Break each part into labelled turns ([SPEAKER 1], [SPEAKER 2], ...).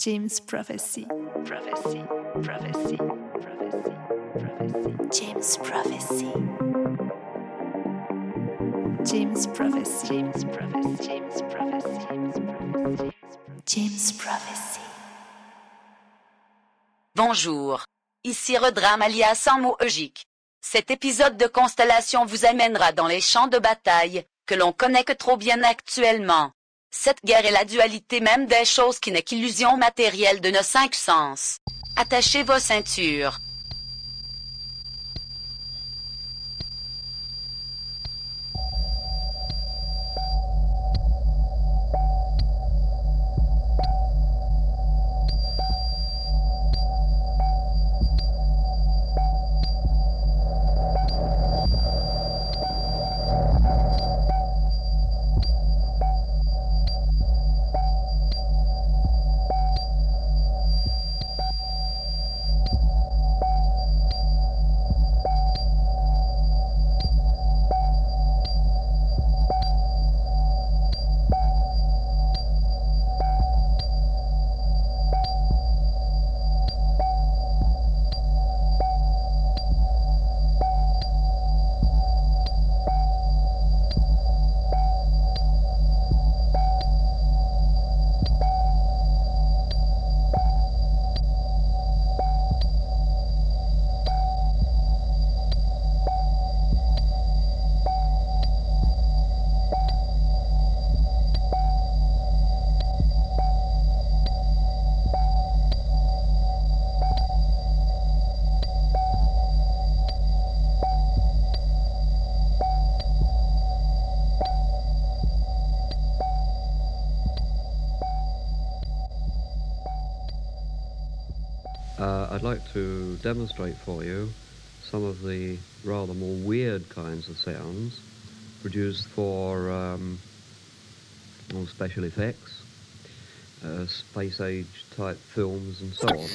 [SPEAKER 1] James Prophecy. Prophecy. Prophecy. Prophecy. Prophecy. James Prophecy. James Prophecy. James Prophecy. James Prophecy. James Prophecy. James Prophecy.
[SPEAKER 2] Bonjour. Ici Redram alias Eugik. Cet épisode de Constellation vous amènera dans les champs de bataille que l'on connaît que trop bien actuellement. Cette guerre est la dualité même des choses qui n'est qu'illusion matérielle de nos cinq sens. Attachez vos ceintures.
[SPEAKER 3] I'd like to demonstrate for you some of the rather more weird kinds of sounds produced for um, all special effects, uh, space age type films, and so on.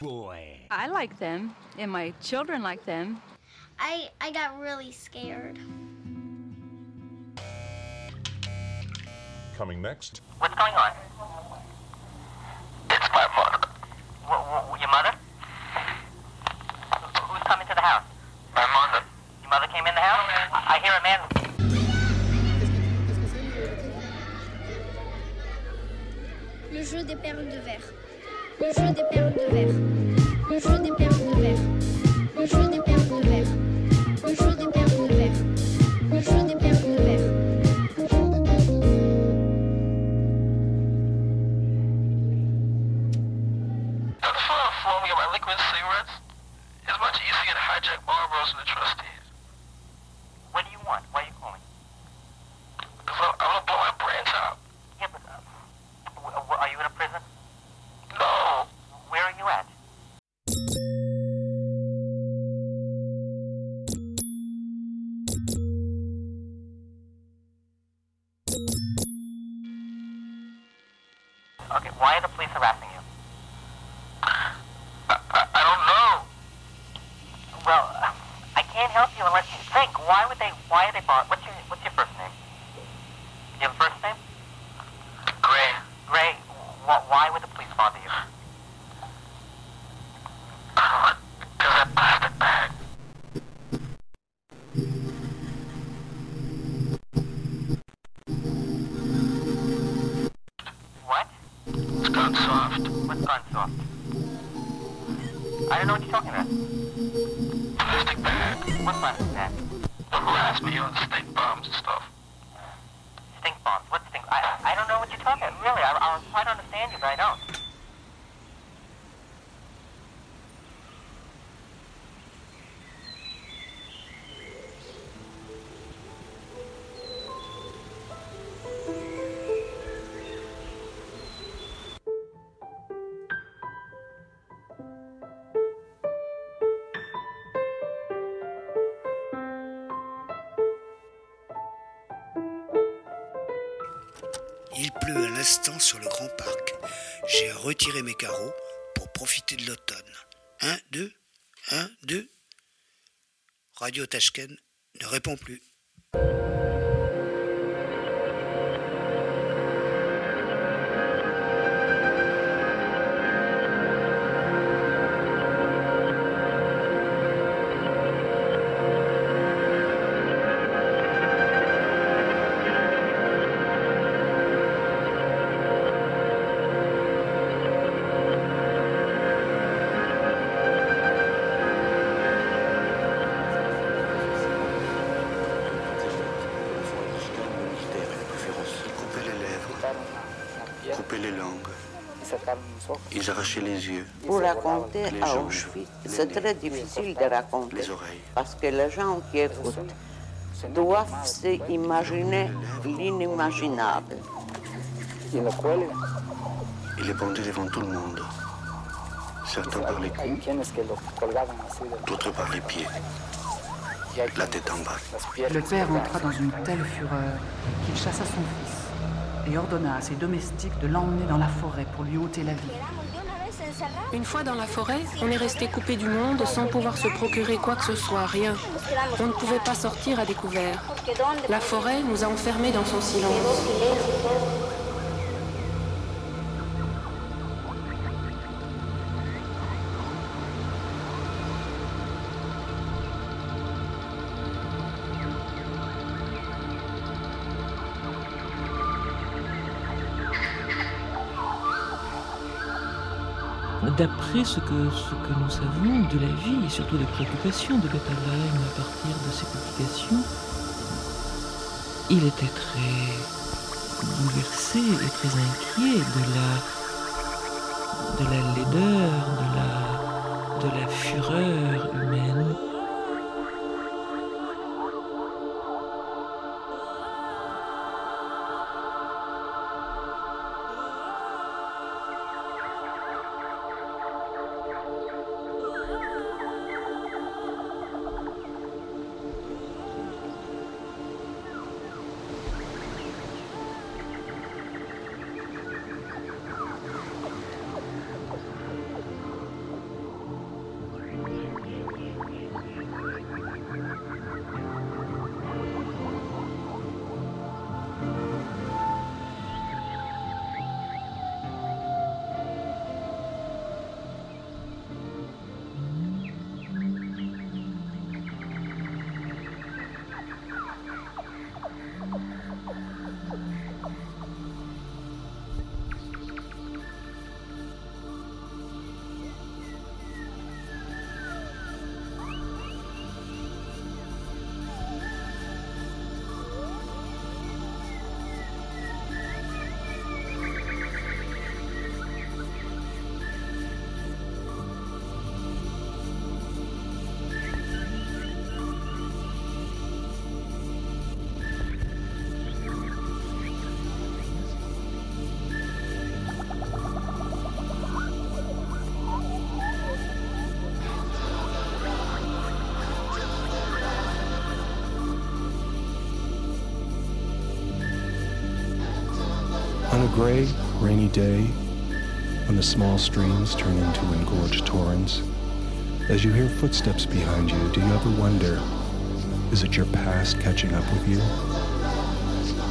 [SPEAKER 3] Boy.
[SPEAKER 4] I like them, and my children like them.
[SPEAKER 5] I I got really scared.
[SPEAKER 6] Coming next,
[SPEAKER 7] What's going on? It's my mother. your mother? Who- Who's coming to the house? My mother. Your mother came in the house? I, I hear a man.
[SPEAKER 5] Le jeu des perles de verre. Le jeu des perles de verre. Le jeu des perles de verre. Le jeu des
[SPEAKER 7] liquid cigarettes. It's much easier to hijack Marlboros and the trustees.
[SPEAKER 8] Sur le grand parc. J'ai retiré mes carreaux pour profiter de l'automne. Un, deux, un, deux. Radio Tashken ne répond plus. Ils arrachaient les yeux,
[SPEAKER 6] Pour raconter
[SPEAKER 8] les
[SPEAKER 6] à Auschwitz, c'est très difficile de raconter.
[SPEAKER 8] les oreilles.
[SPEAKER 6] Parce que les gens qui écoutent doivent s'imaginer l'inimaginable.
[SPEAKER 8] Il les pendait devant tout le monde. Certains par les coups, d'autres par les pieds. La tête en bas.
[SPEAKER 9] Le père entra dans une telle fureur qu'il chassa son fils et ordonna à ses domestiques de l'emmener dans la forêt pour lui ôter la vie.
[SPEAKER 10] Une fois dans la forêt, on est resté coupé du monde sans pouvoir se procurer quoi que ce soit, rien. On ne pouvait pas sortir à découvert. La forêt nous a enfermés dans son silence.
[SPEAKER 11] Ce que, nous savons de la vie et surtout des préoccupations de Bettelheim à partir de ses publications, il était très bouleversé et très inquiet de la, de la laideur, de la, de la fureur humaine.
[SPEAKER 12] Gray, rainy day, when the small streams turn into engorged torrents, as you hear footsteps behind you, do you ever wonder, is it your past catching up with you?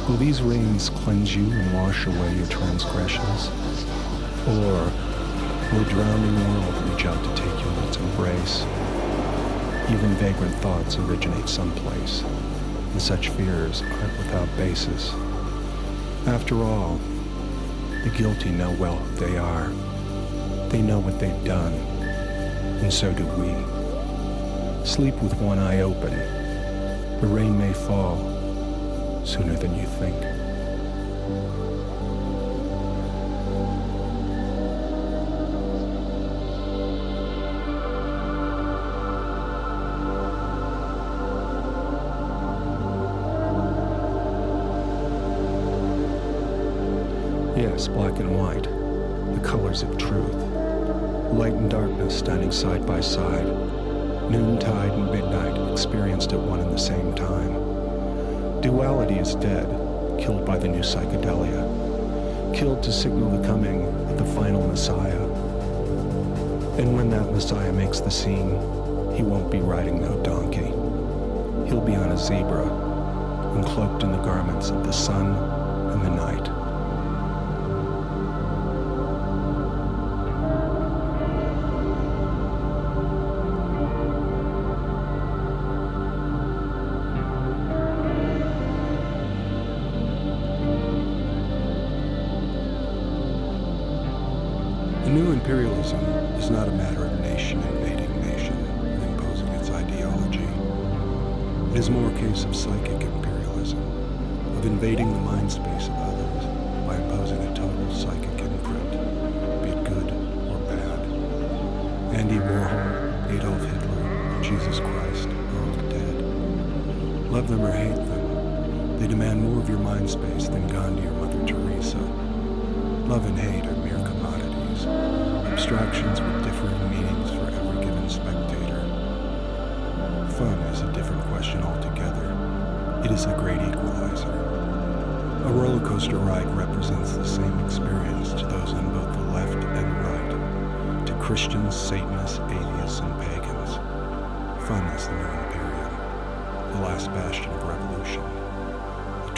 [SPEAKER 12] Will these rains cleanse you and wash away your transgressions? Or will drowning world reach out to take you in its embrace? Even vagrant thoughts originate someplace, and such fears aren't without basis. After all, the guilty know well who they are. They know what they've done, and so do we. Sleep with one eye open. The rain may fall sooner than you think. Black and white, the colors of truth. Light and darkness standing side by side. Noontide and midnight experienced at one and the same time. Duality is dead, killed by the new psychedelia, killed to signal the coming of the final Messiah. And when that Messiah makes the scene, he won't be riding no donkey. He'll be on a zebra, and cloaked in the garments of the sun and the night.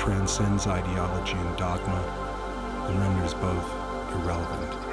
[SPEAKER 12] Transcends ideology and dogma and renders both irrelevant.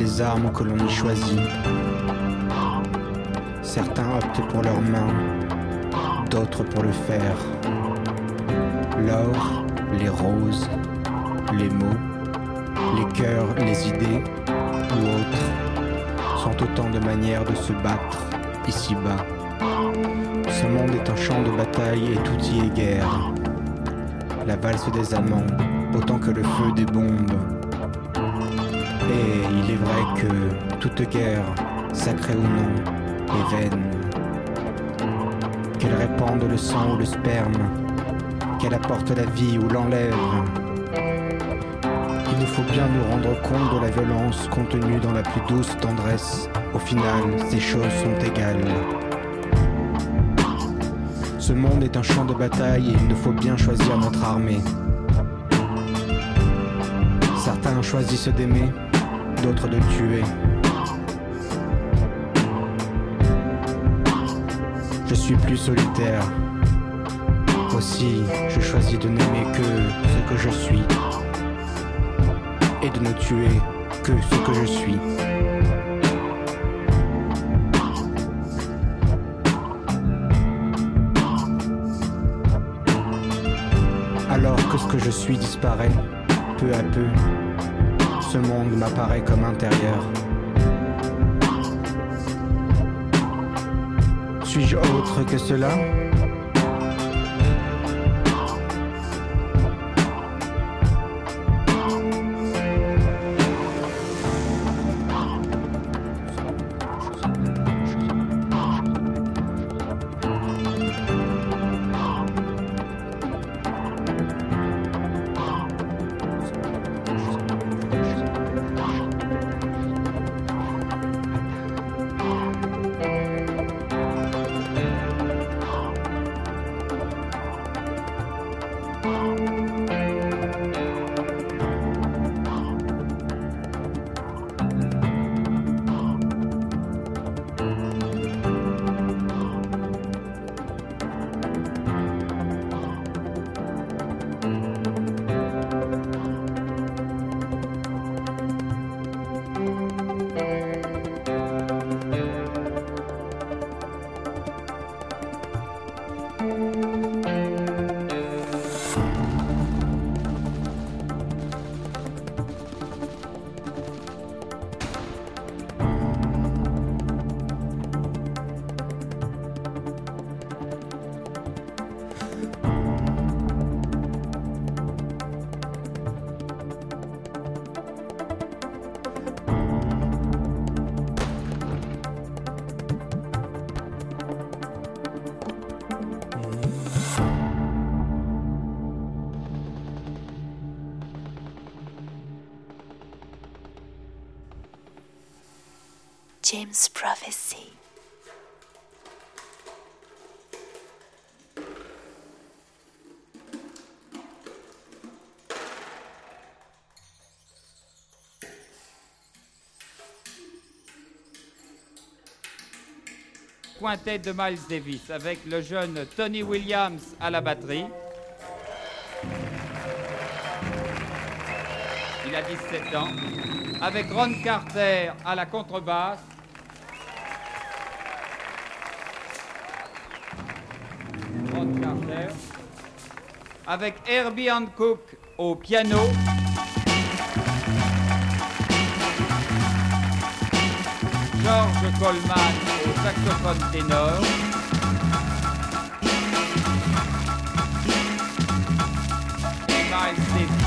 [SPEAKER 13] Les armes que l'on y choisit. Certains optent pour leurs mains, d'autres pour le fer. L'or, les roses, les mots, les cœurs, les idées ou autres sont autant de manières de se battre ici-bas. Ce monde est un champ de bataille et tout y est guerre. La valse des amants, autant que le feu des bombes. Et il est vrai que toute guerre, sacrée ou non, est vaine. Qu'elle répande le sang ou le sperme, qu'elle apporte la vie ou l'enlève. Il nous faut bien nous rendre compte de la violence contenue dans la plus douce tendresse. Au final, ces choses sont égales. Ce monde est un champ de bataille et il nous faut bien choisir notre armée. Certains choisissent d'aimer, d'autres de tuer. Je suis plus solitaire. Aussi, je choisis de n'aimer que ce que je suis et de ne tuer que ce que je suis. Alors que ce que je suis disparaît, peu à peu, ce monde m'apparaît comme intérieur. Suis-je autre que cela?
[SPEAKER 14] Quintet de Miles Davis avec le jeune Tony Williams à la batterie. Il a 17 ans. Avec Ron Carter à la contrebasse. Ron Carter. Avec Herbie Hancock au piano. George Coleman saxophone ténor. Et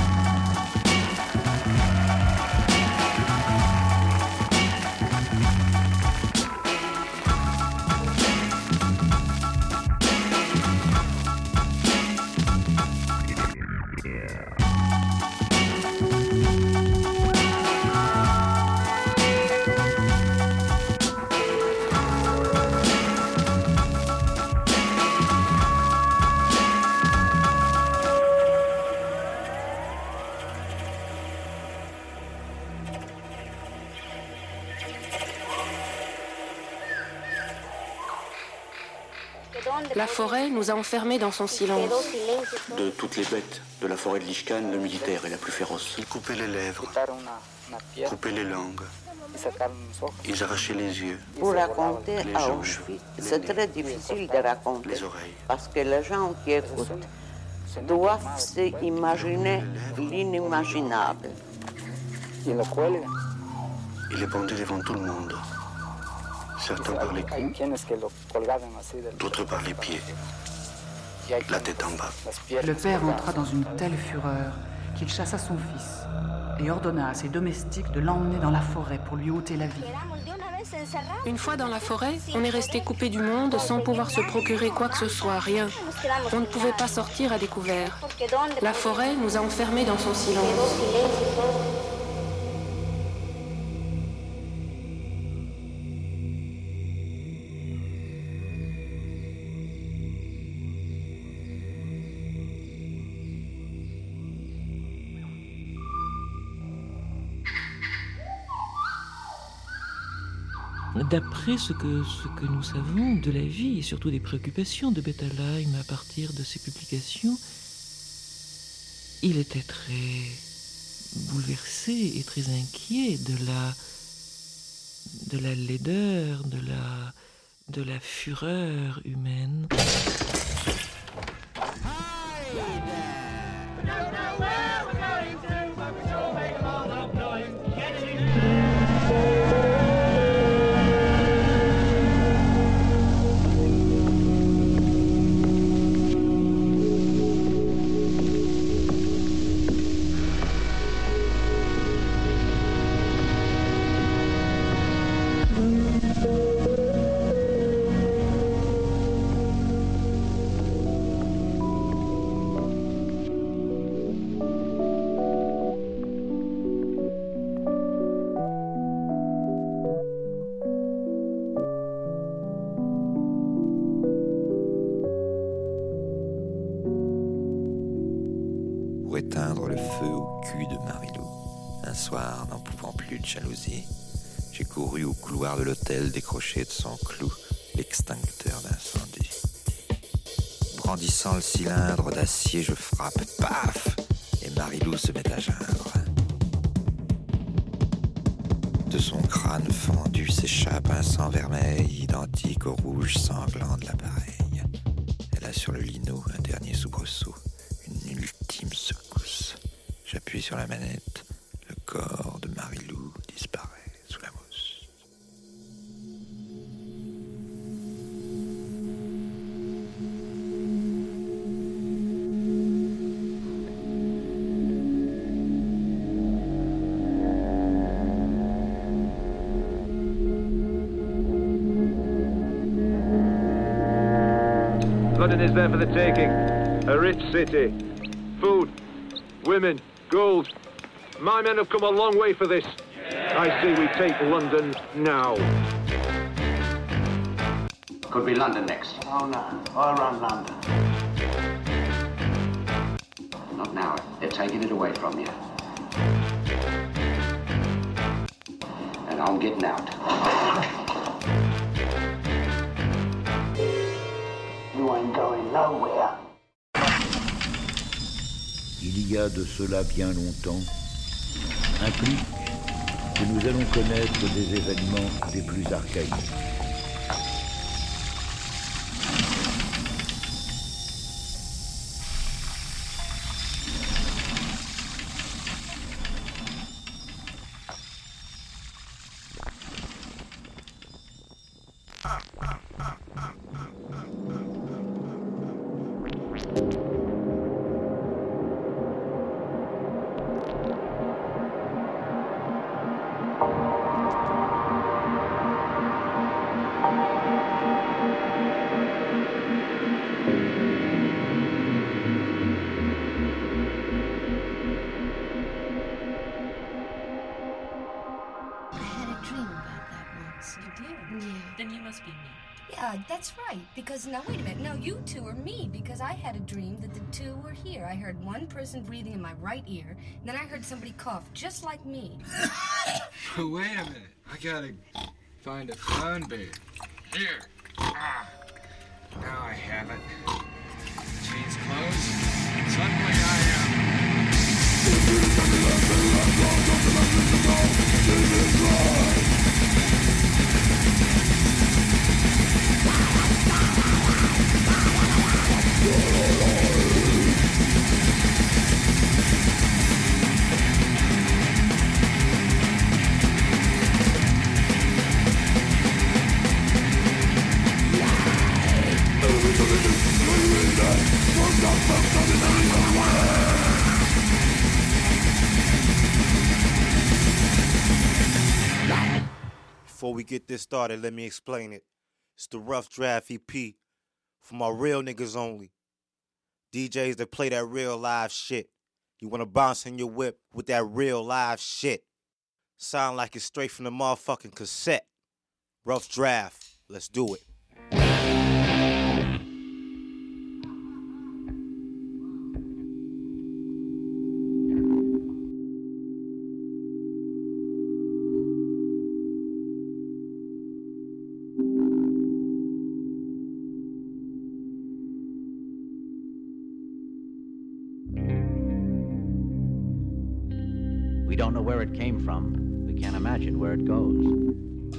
[SPEAKER 10] nous a enfermés dans son silence.
[SPEAKER 8] De toutes les bêtes de la forêt de Lishkan, le militaire est la plus féroce. Ils coupaient les lèvres, coupaient les langues, ils arrachaient les yeux,
[SPEAKER 6] Pour raconter
[SPEAKER 8] les
[SPEAKER 6] à Auschwitz, c'est très difficile de raconter.
[SPEAKER 8] les oreilles.
[SPEAKER 6] Parce que les gens qui écoutent doivent s'imaginer l'inimaginable.
[SPEAKER 8] Il les pendait devant tout le monde. Certains par les coups, d'autres par les pieds, la tête en bas.
[SPEAKER 9] Le père entra dans une telle fureur qu'il chassa son fils et ordonna à ses domestiques de l'emmener dans la forêt pour lui ôter la vie.
[SPEAKER 10] Une fois dans la forêt, on est resté coupé du monde sans pouvoir se procurer quoi que ce soit, rien. On ne pouvait pas sortir à découvert. La forêt nous a enfermés dans son silence.
[SPEAKER 11] D'après ce que, nous savons de la vie et surtout des préoccupations de Bettelheim à partir de ses publications, il était très bouleversé et très inquiet de la, de la laideur, de la, de la fureur humaine.
[SPEAKER 15] De son clou l'extincteur d'incendie. Brandissant le cylindre d'acier, je frappe, paf Et Marilou se met à geindre. De son crâne fendu s'échappe un sang vermeil identique au rouge sanglant de l'appareil. Elle a sur le lino un dernier soubresaut, une ultime secousse. J'appuie sur la manette, le corps
[SPEAKER 16] is there for the taking. A rich city. Food, women, gold. My men have come a long way for this. I say we take London now.
[SPEAKER 17] Could be London next.
[SPEAKER 18] Oh, no. All around London.
[SPEAKER 17] Not now. They're taking it away from you. And I'm getting out.
[SPEAKER 19] Il y a de cela bien longtemps, implique que nous allons connaître des événements des plus archaïques.
[SPEAKER 20] Because now wait a minute. Now you two are me because I had a dream that the two were here. I heard one person breathing in my right ear, and then I heard somebody cough just like me.
[SPEAKER 21] Wait a minute. I gotta find a phone booth. Here. Ah. Now I have it. Change clothes. Suddenly I am.
[SPEAKER 22] Before we get this started, let me explain it. It's the Rough Draft EP for my real niggas only. DJs that play that real live shit. You wanna bounce in your whip with that real live shit. Sound like it's straight from the motherfucking cassette. Rough Draft. Let's do it.
[SPEAKER 23] It came from. We can't imagine where it goes.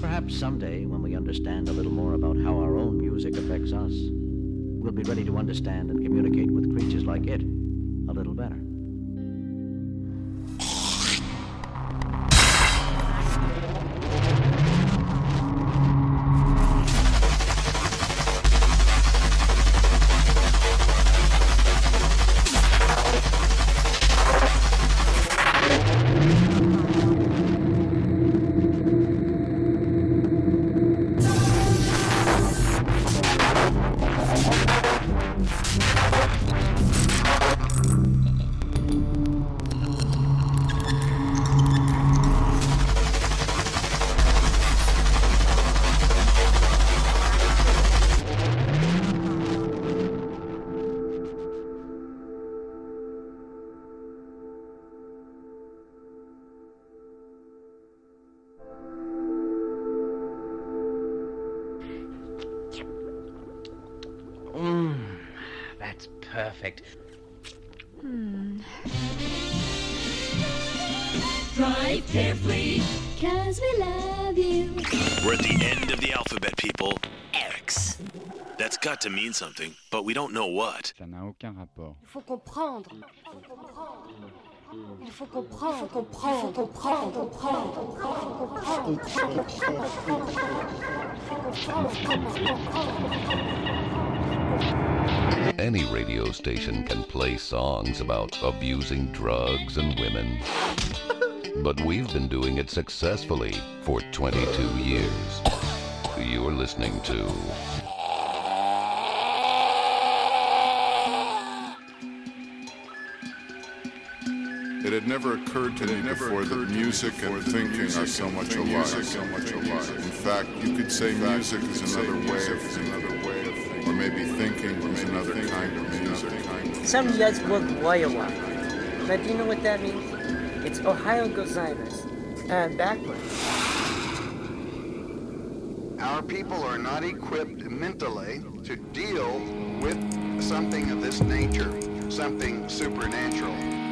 [SPEAKER 23] Perhaps someday, when we understand a little more about how our own music affects us, we'll be ready to understand and communicate with creatures like it a little better.
[SPEAKER 24] Got something, but we don't know what.
[SPEAKER 25] Ça n'a aucun rapport.
[SPEAKER 20] Il faut comprendre. Il faut comprendre. Il faut comprendre. Il faut comprendre. comprendre.
[SPEAKER 26] Any radio station can play songs about abusing drugs and women. But we've been doing it successfully for 22 years. You're listening to
[SPEAKER 27] It had never occurred to me before that music and thinking are so much alike. So much alike. In fact, you could say music is another way of thinking,
[SPEAKER 26] or maybe thinking is another kind of music. Some yes work Wayawa, but do you know what that means? It's Ohayo Gozaimas, and backwards.
[SPEAKER 19] Our people are not equipped mentally to deal with something of this nature, something supernatural.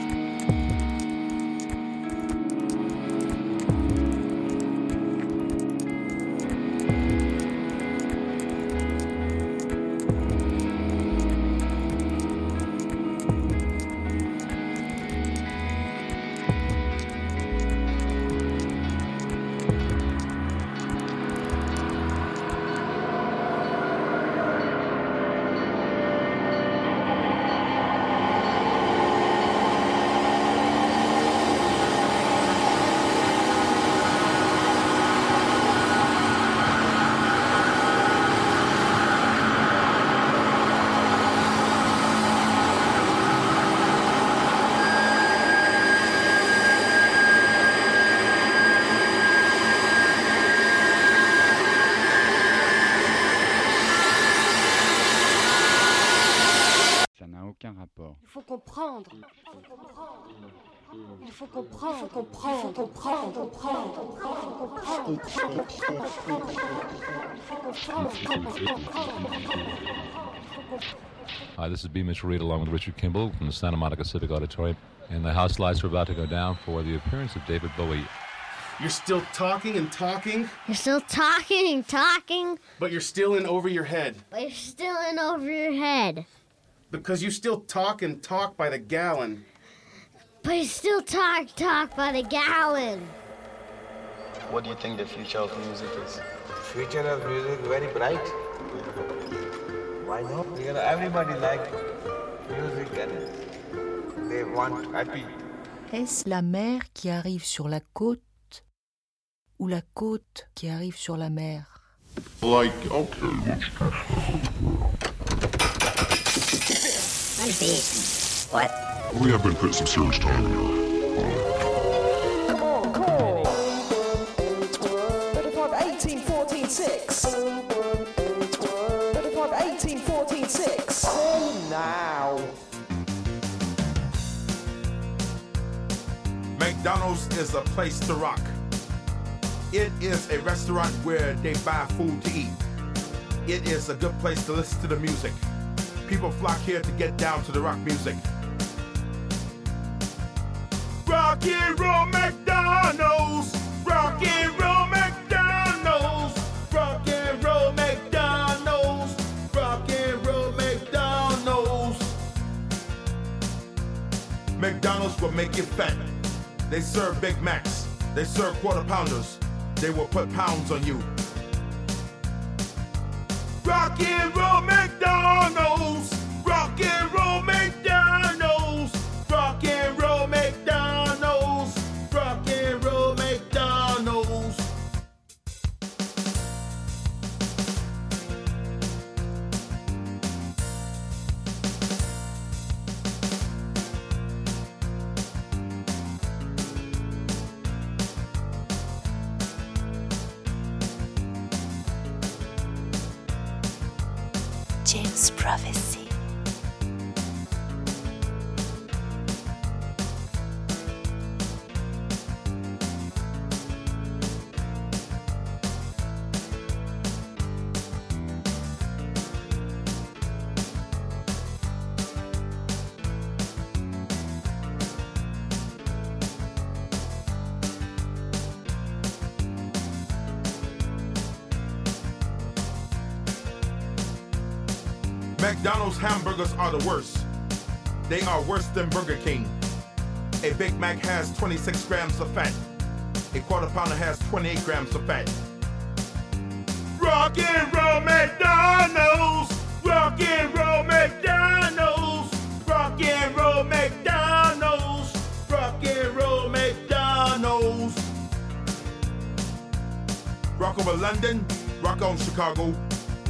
[SPEAKER 28] Hi, this is B. Mitchel Reed along with Richard Kimball from the Santa Monica Civic Auditorium. And the house lights are about to go down for the appearance of David Bowie.
[SPEAKER 29] You're still talking and talking,
[SPEAKER 30] You're still talking and talking,
[SPEAKER 29] but you're still in over your head.
[SPEAKER 30] but you're still in over your head.
[SPEAKER 29] Because you still talk and talk by the gallon.
[SPEAKER 30] But you still talk, talk by the gallon.
[SPEAKER 8] What do you think the future of music is?
[SPEAKER 31] Future of music very bright. Why not? Because everybody like music and they want happy.
[SPEAKER 32] Est-ce la mer qui arrive sur la côte ou la côte qui arrive sur la mer
[SPEAKER 27] Like, okay, what's
[SPEAKER 30] What?
[SPEAKER 27] We have been putting some serious time in here.
[SPEAKER 20] Come on, call. 35, 18, 14, 6. 35, 18, 14, 6. Call now.
[SPEAKER 33] McDonald's is a place to rock. It is a restaurant where they buy food to eat. It is a good place to listen to the music. People flock here to get down to the rock music. Rock and roll McDonald's. Rock and roll McDonald's. Rock and roll McDonald's. Rock and roll McDonald's. McDonald's will make you fat. They serve Big Macs. They serve quarter pounders. They will put pounds on you. Rock and roll McDonald's. Rock and roll McDonald's.
[SPEAKER 1] Prophecy.
[SPEAKER 33] Hamburgers are the worst. They are worse than Burger King. A Big Mac has 26 grams of fat. A quarter pounder has 28 grams of fat. Rock and roll McDonald's. Rock and roll McDonald's. Rock and roll McDonald's. Rock and roll McDonald's. Rock over London. Rock on Chicago.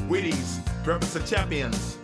[SPEAKER 33] Wheaties. Breakfast of champions.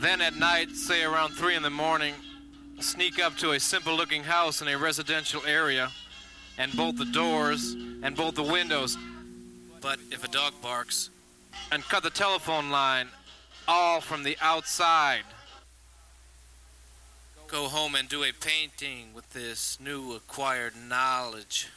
[SPEAKER 23] Then at night, say around 3 in the morning, sneak up to a simple looking house in a residential area and bolt the doors and bolt the windows. But if a dog barks, and cut the telephone line all from the outside. Go home and do a painting with this new acquired knowledge.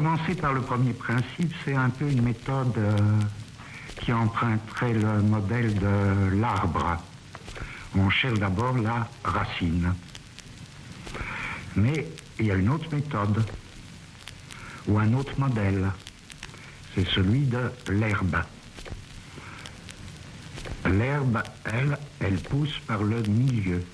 [SPEAKER 19] Commencer par le premier principe, c'est un peu une méthode euh, qui emprunterait le modèle de l'arbre. On cherche d'abord la racine. Mais il y a une autre méthode ou un autre modèle. C'est celui de l'herbe. L'herbe, elle, elle pousse par le milieu.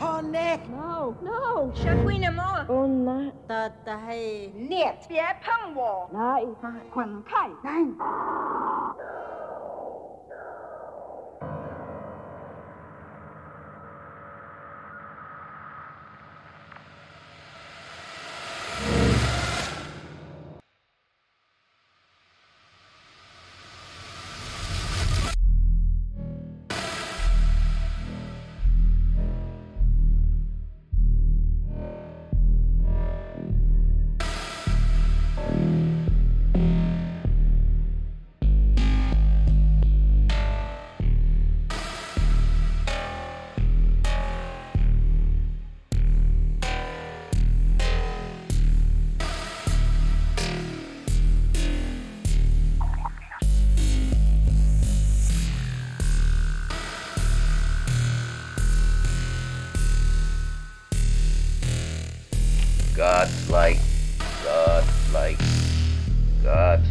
[SPEAKER 34] honey. No, no. Shakuina Moa. Oh, no. The day. Nit. Bia Pung Wall. Night. Quinn Kai.
[SPEAKER 35] Night.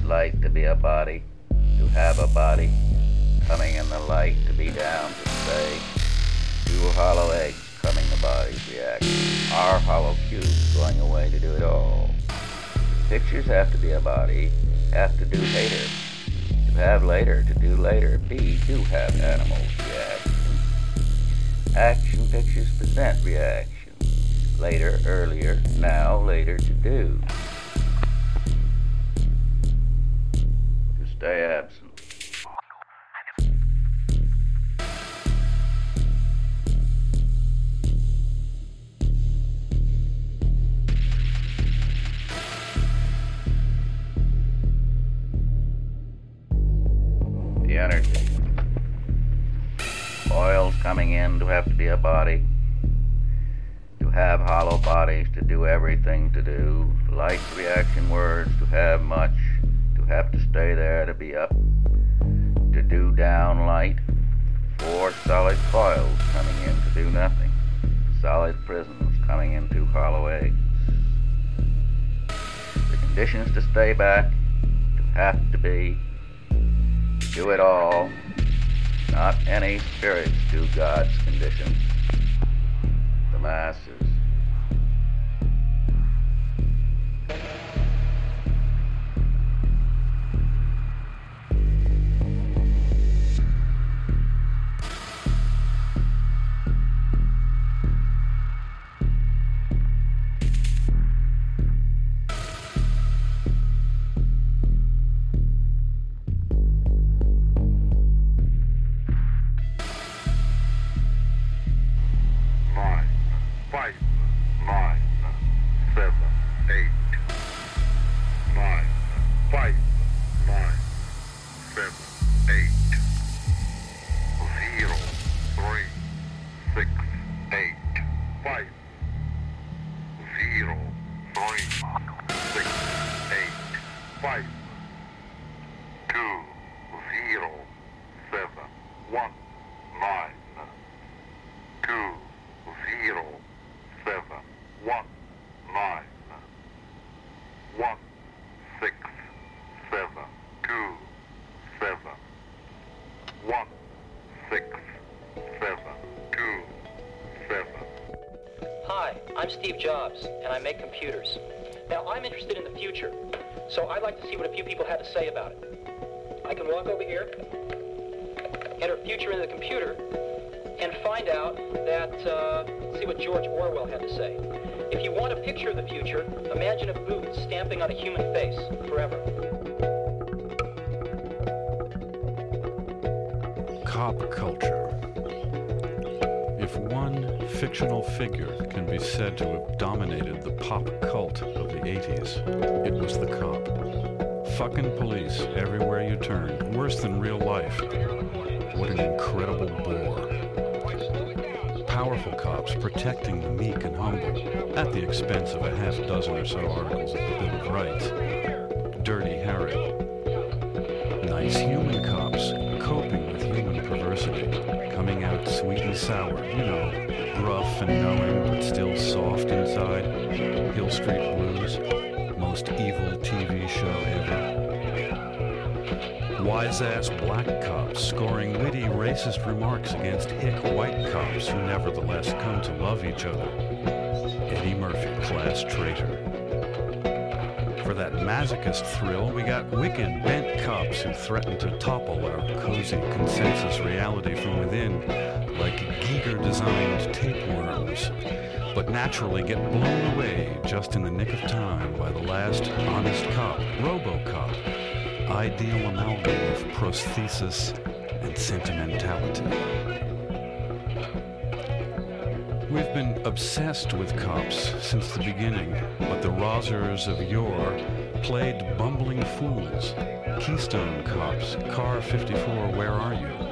[SPEAKER 35] Light to be a body, to have a body, coming in the light to be down to stay. Two hollow eggs coming the body's reaction. Our hollow cubes going away to do it all. Pictures have to be a body, have to do later. To have later, to do later. B, do have animals reaction. Action pictures present reaction. Later, earlier, now, later to do. Stay absent. The energy. Oils coming in to have to be a body to have hollow bodies, to do everything to do, light reaction words, to have much, have to stay there, to be up, to do down light, four solid coils coming in to do nothing, solid prisms coming into hollow eggs. The conditions to stay back, have to be, do it all. Not any spirits do God's conditions. The masses.
[SPEAKER 27] Five,
[SPEAKER 36] Steve Jobs, and I make computers. Now, I'm interested in the future, so I'd like to see what a few people have to say about it. I can walk over here, enter future into the computer, and find out that, uh, see what George Orwell had to say. If you want a picture of the future, imagine a boot stamping on a human face forever.
[SPEAKER 37] Cop culture. Fictional figure can be said to have dominated the pop cult of the 80s, it was the cop. Fucking police everywhere you turn, worse than real life. What an incredible bore. Powerful cops protecting the meek and humble at the expense of a half dozen or so articles of the Bill of Rights. Wise ass black cops scoring witty racist remarks against hick white cops who nevertheless come to love each other. Eddie Murphy, class traitor. For that masochist thrill, we got wicked, bent cops who threaten to topple our cozy consensus reality from within, like Giger designed tapeworms, but naturally get blown away just in the nick of time by the last honest cop, Robocop, ideal amalgam of prosthesis and sentimentality. We've been obsessed with cops since the beginning, but the Rozzers of yore played bumbling fools. Keystone Cops, Car 54, Where Are You?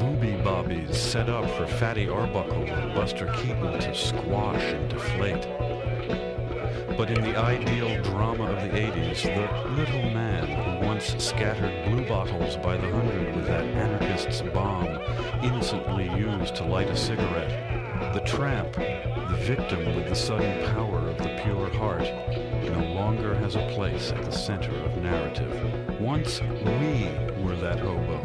[SPEAKER 37] Booby Bobbies set up for Fatty Arbuckle and Buster Keaton to squash and deflate. But in the ideal drama of the 80s, the little man once scattered blue bottles by the hundred with that anarchist's bomb, innocently used to light a cigarette, the tramp, the victim with the sudden power of the pure heart, no longer has a place at the center of narrative. Once we were that hobo,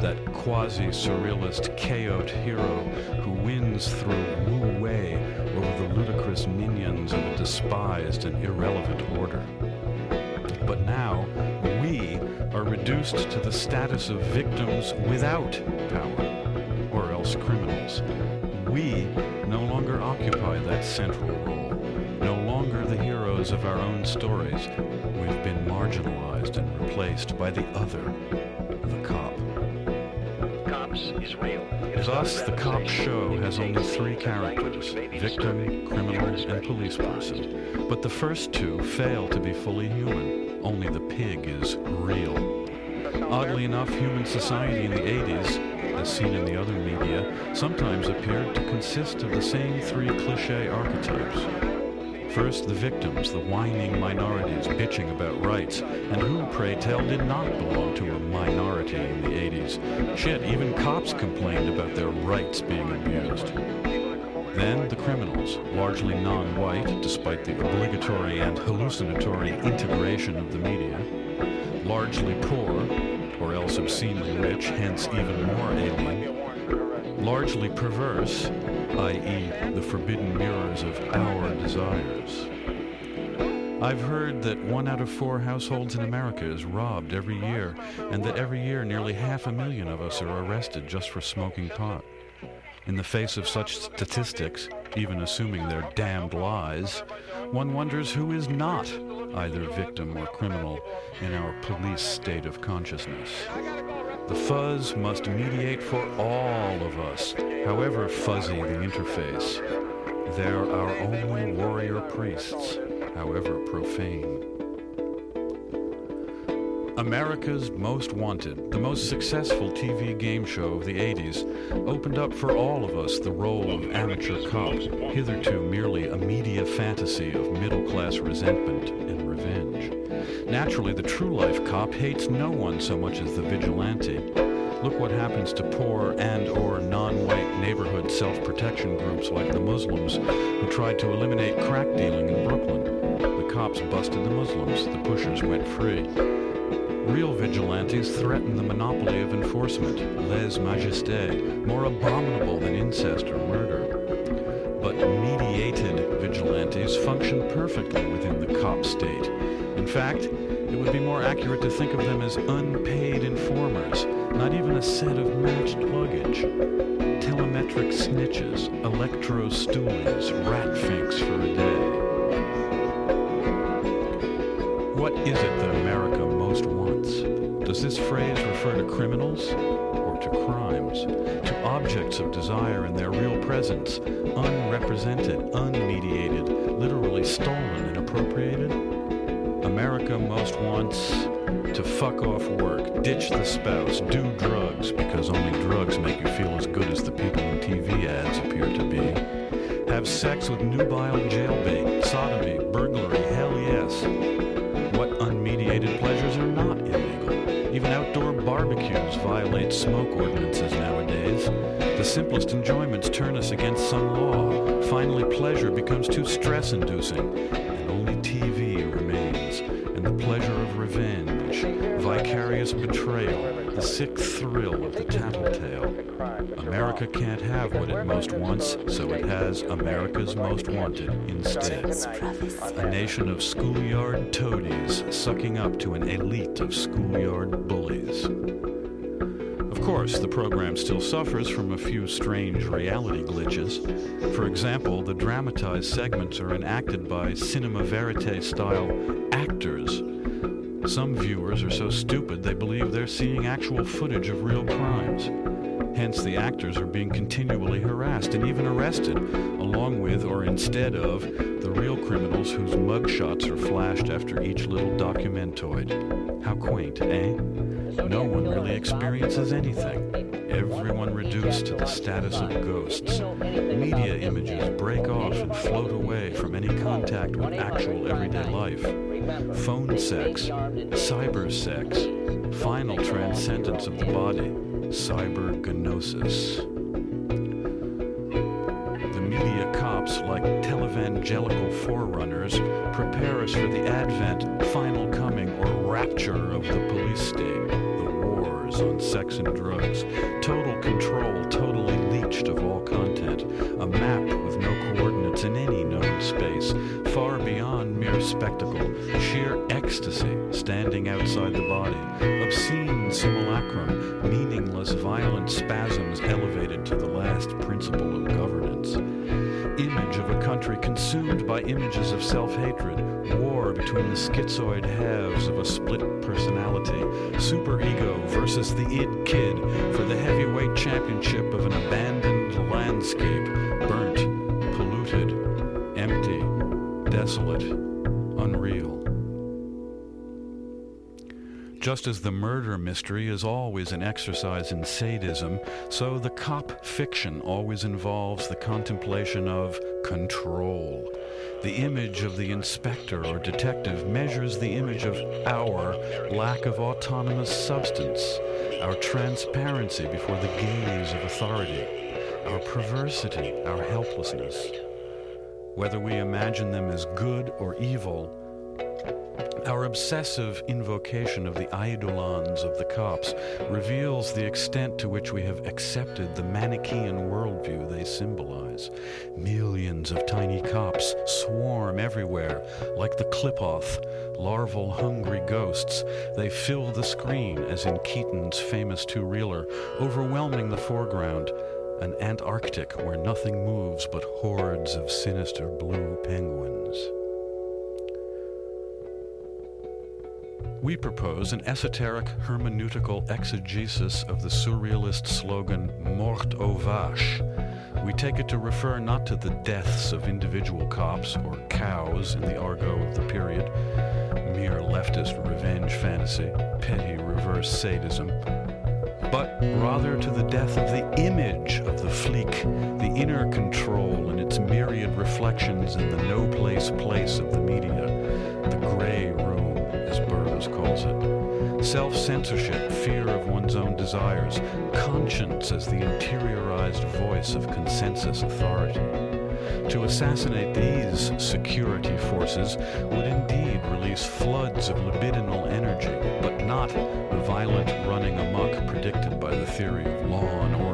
[SPEAKER 37] that quasi-surrealist chaote hero who wins through Wu Wei over the ludicrous minions of a despised and irrelevant order. Reduced to the status of victims without power, or else criminals. We no longer occupy that central role, no longer the heroes of our own stories. We've been marginalized and replaced by the other, the cop.
[SPEAKER 36] Cops is real.
[SPEAKER 37] Thus, the cop show has only three characters victim, criminal, and police person. But the first two fail to be fully human. Only the pig is real. Oddly enough, human society in the 80s, as seen in the other media, sometimes appeared to consist of the same three cliche archetypes. First, the victims, the whining minorities bitching about rights, and who, pray tell, did not belong to a minority in the 80s. Shit, even cops complained about their rights being abused. Then the criminals, largely non-white, despite the obligatory and hallucinatory integration of the media, largely poor, or else obscenely rich, hence even more alien, largely perverse, i.e., the forbidden mirrors of our desires. I've heard that one out of four households in America is robbed every year, and that every year nearly half a million of us are arrested just for smoking pot. In the face of such statistics, even assuming they're damned lies, one wonders who is not either victim or criminal in our police state of consciousness. The fuzz must mediate for all of us, however fuzzy the interface. They're our only warrior priests, however profane. America's Most Wanted, the most successful TV game show of the 80s, opened up for all of us the role of amateur cop, hitherto merely a media fantasy of middle class resentment and revenge. Naturally, the true life cop hates no one so much as the vigilante. Look what happens to poor and or non-white neighborhood self-protection groups like the Muslims who tried to eliminate crack dealing in Brooklyn. The cops busted the Muslims, the pushers went free. Real vigilantes threaten the monopoly of enforcement, lèse majesté, more abominable than incest or murder. But mediated vigilantes function perfectly within the cop state. In fact, it would be more accurate to think of them as unpaid informers, not even a set of matched luggage. Telemetric snitches, electro stoolies, rat finks for a day. What is it of desire in their real presence, unrepresented, unmediated, literally stolen and appropriated? America most wants to fuck off work, ditch the spouse, do drugs, because only drugs make you feel as good as the people in TV ads appear to be. Have sex with nubile simplest enjoyments turn us against some law. Finally, pleasure becomes too stress inducing, and only TV remains, and the pleasure of revenge, vicarious betrayal, the sick thrill of the tattletale. America can't have what it most wants, so it has America's Most Wanted instead. A nation of schoolyard toadies sucking up to an elite of schoolyard bullies. Of course, the program still suffers from a few strange reality glitches. For example, the dramatized segments are enacted by cinema verite style actors. Some viewers are so stupid they believe they're seeing actual footage of real crimes. Hence, the actors are being continually harassed and even arrested, along with or instead of the real criminals whose mugshots are flashed after each little documentoid. How quaint, eh? No one really experiences anything. Everyone reduced to the status of ghosts. Media images break off and float away from any contact with actual everyday life. Phone sex, cyber sex, final transcendence of the body, cybergnosis. Televangelical forerunners, prepare us for the advent, final coming, or rapture of the police state, the wars on sex and drugs, total control, totally leached of all content, a map with no coordinates in any known space, far beyond mere spectacle, sheer ecstasy standing outside the body, images of self-hatred, war between the schizoid halves of a split personality, superego versus the id kid for the heavyweight championship of an abandoned landscape, burnt, polluted, empty, desolate, unreal. Just as the murder mystery is always an exercise in sadism, so the cop fiction always involves the contemplation of control. The image of the inspector or detective measures the image of our lack of autonomous substance, our transparency before the gaze of authority. our perversity, our helplessness. Whether we imagine them as good or evil, our obsessive invocation of the eidolons of the cops reveals the extent to which we have accepted the Manichaean worldview they symbolize. Millions of tiny cops swarm everywhere, like the Qliphoth, larval hungry ghosts. They fill the screen, as in Keaton's famous two-reeler, overwhelming the foreground an Antarctic where nothing moves but hordes of sinister blue penguins. We propose an esoteric hermeneutical exegesis of the surrealist slogan Mort aux vaches. We take it to refer not to the deaths of individual cops or cows in the argot of the period, mere leftist revenge fantasy, petty reverse sadism, but rather to the death of the image of the flic, the inner control and its myriad reflections in the no place place of the media, the gray Calls it. Self censorship, fear of one's own desires, conscience as the interiorized voice of consensus authority. To assassinate these security forces would indeed release floods of libidinal energy, but not the violent running amok predicted by the theory of law and order.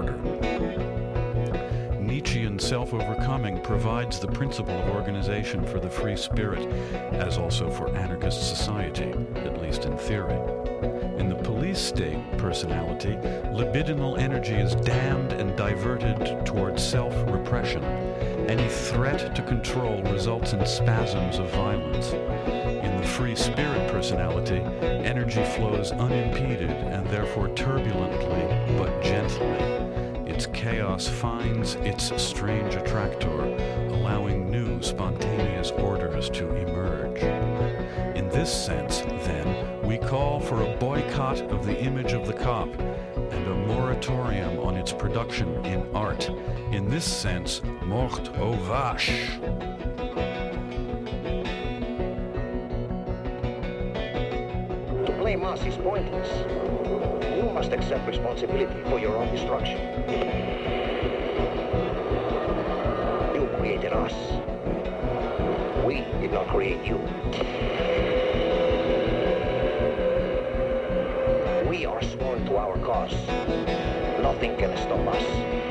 [SPEAKER 37] Nietzschean self overcoming provides the principle of organization for the free spirit, as also for anarchist society, at least in theory. In the police state personality, libidinal energy is damned and diverted towards self repression. Any threat to control results in spasms of violence. In the free spirit personality, energy flows unimpeded and therefore turbulently but gently. Its chaos finds its strange attractor, allowing new spontaneous orders to emerge. In this sense, then, we call for a boycott of the image of the cop and a moratorium on its production in art. In this sense, mort aux vaches.
[SPEAKER 38] To blame us is pointless. Must accept responsibility for your own destruction. You created us. We did not create you. We are sworn to our cause. Nothing can stop us.